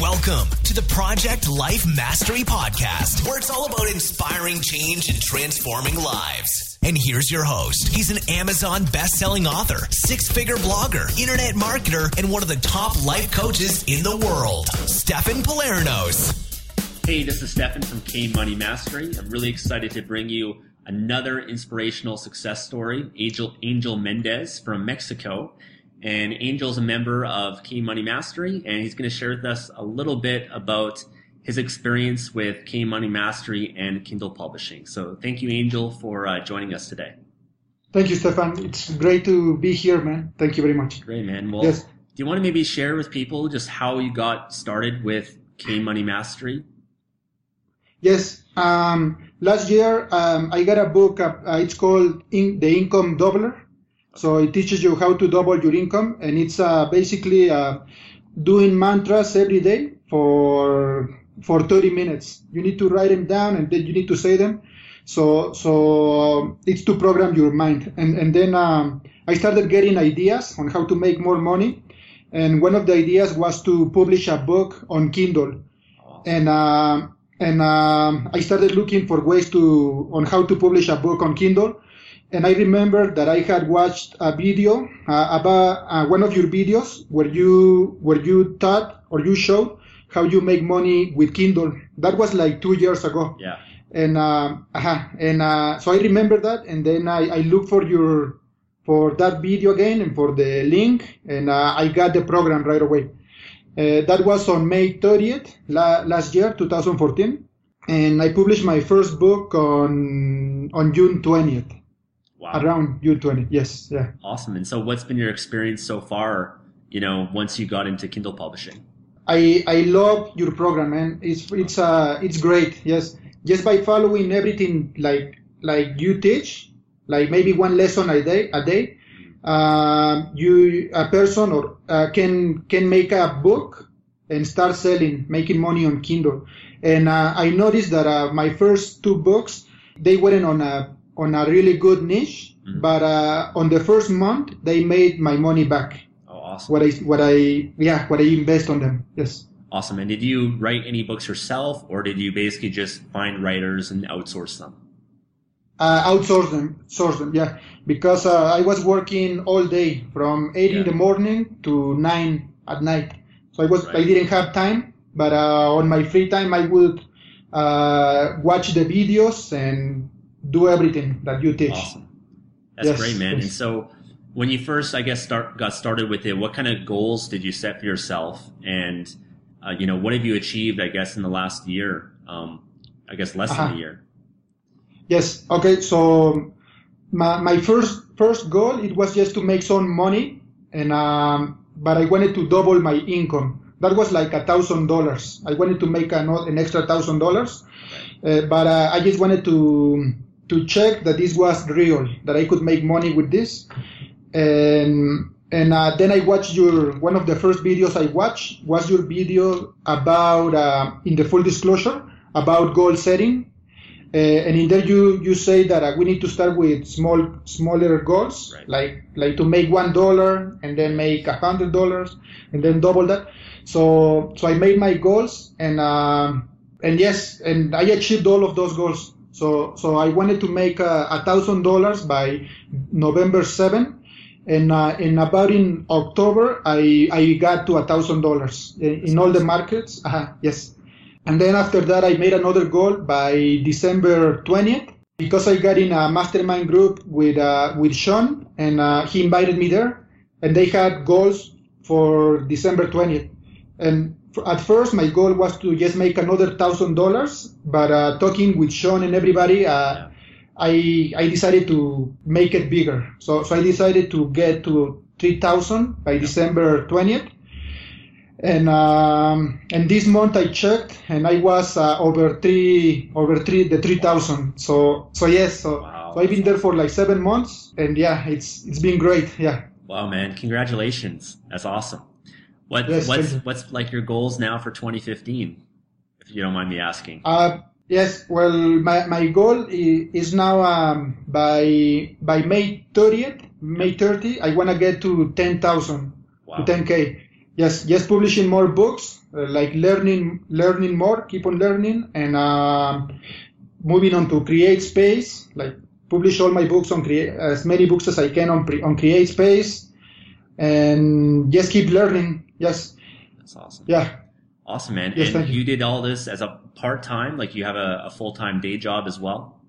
Welcome to the Project Life Mastery Podcast, where it's all about inspiring change and transforming lives. And here's your host. He's an Amazon best-selling author, six-figure blogger, internet marketer, and one of the top life coaches in the world, Stefan Pylarinos. Hey, this is Stefan from K Money Mastery. I'm really excited to bring you another inspirational success story. Angel, Angel Mendez from Mexico. And Angel's a member of K Money Mastery, and he's going to share with us a little bit about his experience with K Money Mastery and Kindle Publishing. So thank you, Angel, for uh, joining us today. Thank you, Stefan. It's great to be here, man. Thank you very much. Great, man. Well, yes. do you want to maybe share with people just how you got started with K Money Mastery? Yes. Um, last year, um, I got a book. Uh, it's called In- The Income Doubler so it teaches you how to double your income, and it's uh, basically uh, doing mantras every day for for 30 minutes. You need to write them down, and then you need to say them. So so it's to program your mind, and and then um, I started getting ideas on how to make more money, and one of the ideas was to publish a book on Kindle, and. Uh, and um, I started looking for ways to on how to publish a book on Kindle and I remember that I had watched a video uh, about uh, one of your videos where you where you taught or you showed how you make money with Kindle. That was like two years ago. Yeah. And uh, uh and uh, so I remember that, and then I, I looked for your for that video again and for the link, and uh, I got the program right away. Uh, that was on May 30th la- last year, 2014, and I published my first book on on June 20th. Wow. Around June 20. Yes. Yeah. Awesome. And so what's been your experience so far, you know, once you got into Kindle publishing? I, I love your program, man. It's, it's, uh, it's great. Yes. Just by following everything like, like you teach, like maybe one lesson a day, a day, uh, you, a person or, uh, can, can make a book and start selling, making money on Kindle. And, uh, I noticed that, uh, my first two books, they weren't on a on a really good niche, mm-hmm. but uh, on the first month they made my money back. Oh, awesome! What I what I yeah what I invest on them. Yes. Awesome. And did you write any books yourself, or did you basically just find writers and outsource them? Uh, outsource them, source them, yeah. Because uh, I was working all day from eight yeah. in the morning to nine at night, so I was right. I didn't have time. But uh, on my free time, I would uh, watch the videos and do everything that you teach. Awesome. That's yes, great, man. Yes. And so when you first, I guess, start got started with it, what kind of goals did you set for yourself? And, uh, you know, what have you achieved, I guess, in the last year? Um, I guess less uh-huh. than a year. Yes. Okay. So my, my first, first goal, it was just to make some money and, um, but I wanted to double my income. That was like a thousand dollars. I wanted to make an, an extra thousand dollars. Uh, but uh, I just wanted to to check that this was real, that I could make money with this. And and uh, then I watched your one of the first videos I watched was your video about uh, in the full disclosure about goal setting. Uh, and in there you you say that uh, we need to start with small smaller goals right. like like to make one dollar and then make a hundred dollars and then double that. So so I made my goals and um, and yes and I achieved all of those goals so, so I wanted to make a thousand dollars by November 7, and uh, in about in October I I got to a thousand dollars in all the markets. Uh, yes, and then after that I made another goal by December 20th because I got in a mastermind group with uh, with Sean, and uh, he invited me there, and they had goals for December 20th, and at first my goal was to just make another thousand dollars, but uh, talking with Sean and everybody, uh, yeah. I I decided to make it bigger. So so I decided to get to three thousand by December twentieth, and um, and this month I checked and I was uh, over three over three the three thousand. So so yes, so, wow, so I've been there for like seven months, and yeah, it's it's been great. Yeah. Wow, man! Congratulations. That's awesome. What yes, what's what's like your goals now for 2015? If you don't mind me asking. Uh, yes. Well, my, my goal is now um, by by May 30th, May 30, I want to get to 10,000 wow. to 10k. Yes, just publishing more books, uh, like learning learning more, keep on learning, and uh, moving on to CreateSpace, like publish all my books on create as many books as I can on on CreateSpace, and just keep learning Yes. That's awesome. Yeah. Awesome, man. Yes, and you. you. did all this as a part time, like you have a, a full time day job as well?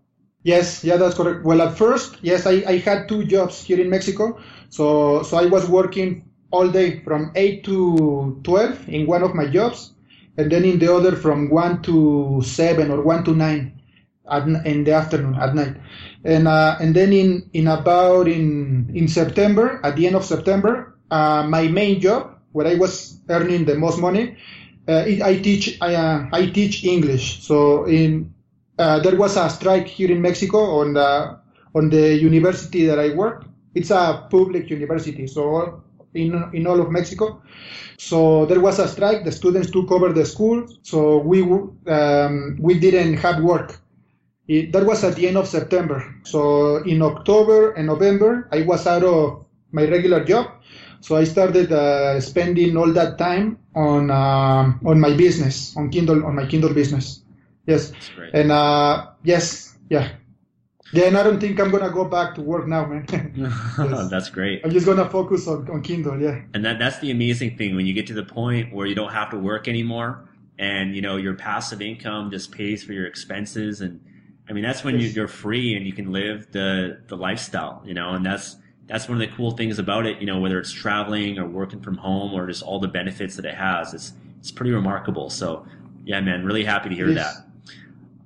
Yes, yeah, that's correct. Well, at first, yes, I, I had two jobs here in Mexico. So, so I was working all day from 8 to 12 in one of my jobs, and then in the other from 1 to 7 or 1 to 9 at, in the afternoon, at night. And, uh, and then in, in about in, in September, at the end of September, uh, my main job where I was earning the most money, uh, I teach I, uh, I teach English. So in uh, there was a strike here in Mexico on the on the university that I work. It's a public university, so in in all of Mexico. So there was a strike. The students took over the school, so we um, we didn't have work. It, that was at the end of September. So in October and November, I was out of my regular job so I started uh, spending all that time on uh, on my business, on Kindle, on my Kindle business. Yes, and uh, yes, yeah. Yeah, and I don't think I'm gonna go back to work now, man. yes. That's great. I'm just gonna focus on, on Kindle, yeah. And that that's the amazing thing when you get to the point where you don't have to work anymore, and you know your passive income just pays for your expenses, and I mean that's when yes. you, you're free and you can live the the lifestyle, you know, and that's that's one of the cool things about it. You know, whether it's traveling or working from home or just all the benefits that it has, it's it's pretty remarkable. So, yeah, man, really happy to hear yes. that.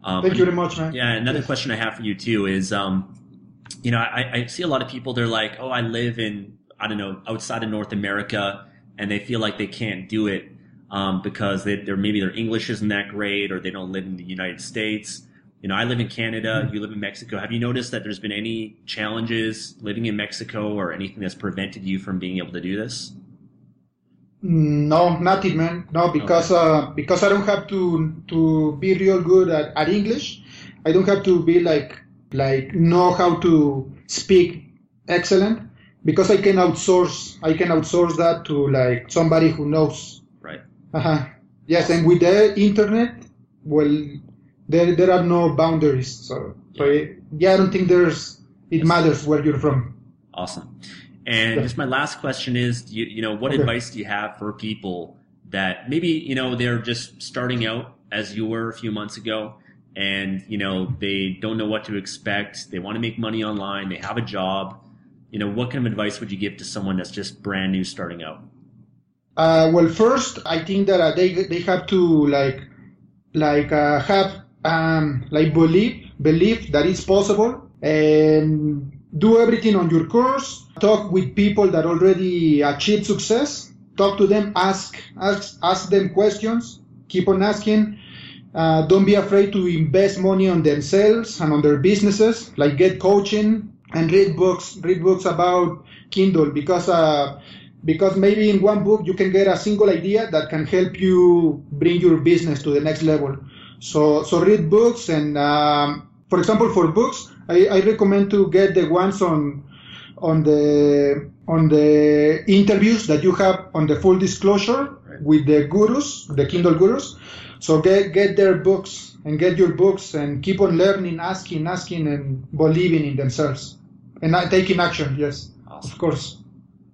Um, Thank you very much, man. Yeah, another yes. question I have for you too is, um, you know, I, I see a lot of people. They're like, oh, I live in I don't know outside of North America, and they feel like they can't do it um, because they, are maybe their English isn't that great, or they don't live in the United States you know, I live in Canada, mm-hmm. you live in Mexico. Have you noticed that there's been any challenges living in Mexico or anything that's prevented you from being able to do this? No, nothing, man. No, because okay. uh, because I don't have to to be real good at, at English. I don't have to be like like know how to speak excellent because I can outsource. I can outsource that to like somebody who knows. Right. Uh huh. Yes, and with the internet, well, there there are no boundaries. So, so yeah, I don't think there's it matters where you're from. Awesome. And yeah. just my last question is, you, you know, what okay. advice do you have for people that maybe you know they're just starting out as you were a few months ago, and you know they don't know what to expect. They want to make money online. They have a job. You know, what kind of advice would you give to someone that's just brand new starting out? Uh, well, first, I think that uh, they they have to like like uh, have um, like believe believe that it's possible. And do everything on your course. Talk with people that already achieved success. Talk to them. Ask ask ask them questions. Keep on asking. Uh, don't be afraid to invest money on themselves and on their businesses. Like get coaching and read books. Read books about kindle because uh, because maybe in one book you can get a single idea that can help you bring your business to the next level so, so read books and, um, for example, for books, I, I recommend to get the ones on, on the, on the interviews that you have on the full disclosure with the gurus, the Kindle gurus. So get, get their books and get your books and keep on learning, asking, asking and believing in themselves and taking action. Yes, awesome. of course.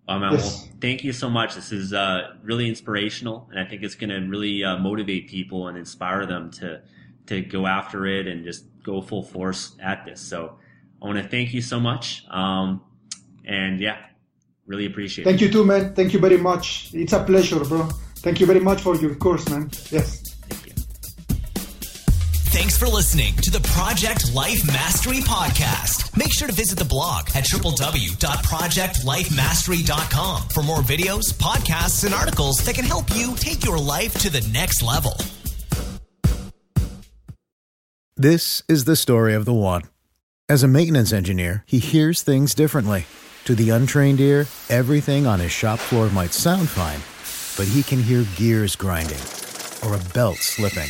Man. Yes. Well, thank you so much. This is uh, really inspirational, and I think it's going to really uh, motivate people and inspire them to to go after it and just go full force at this. So I want to thank you so much, um, and yeah, really appreciate thank it. Thank you too, man. Thank you very much. It's a pleasure, bro. Thank you very much for your course, man. Yes. Thanks for listening to the Project Life Mastery Podcast. Make sure to visit the blog at www.projectlifemastery.com for more videos, podcasts, and articles that can help you take your life to the next level. This is the story of the one. As a maintenance engineer, he hears things differently. To the untrained ear, everything on his shop floor might sound fine, but he can hear gears grinding or a belt slipping.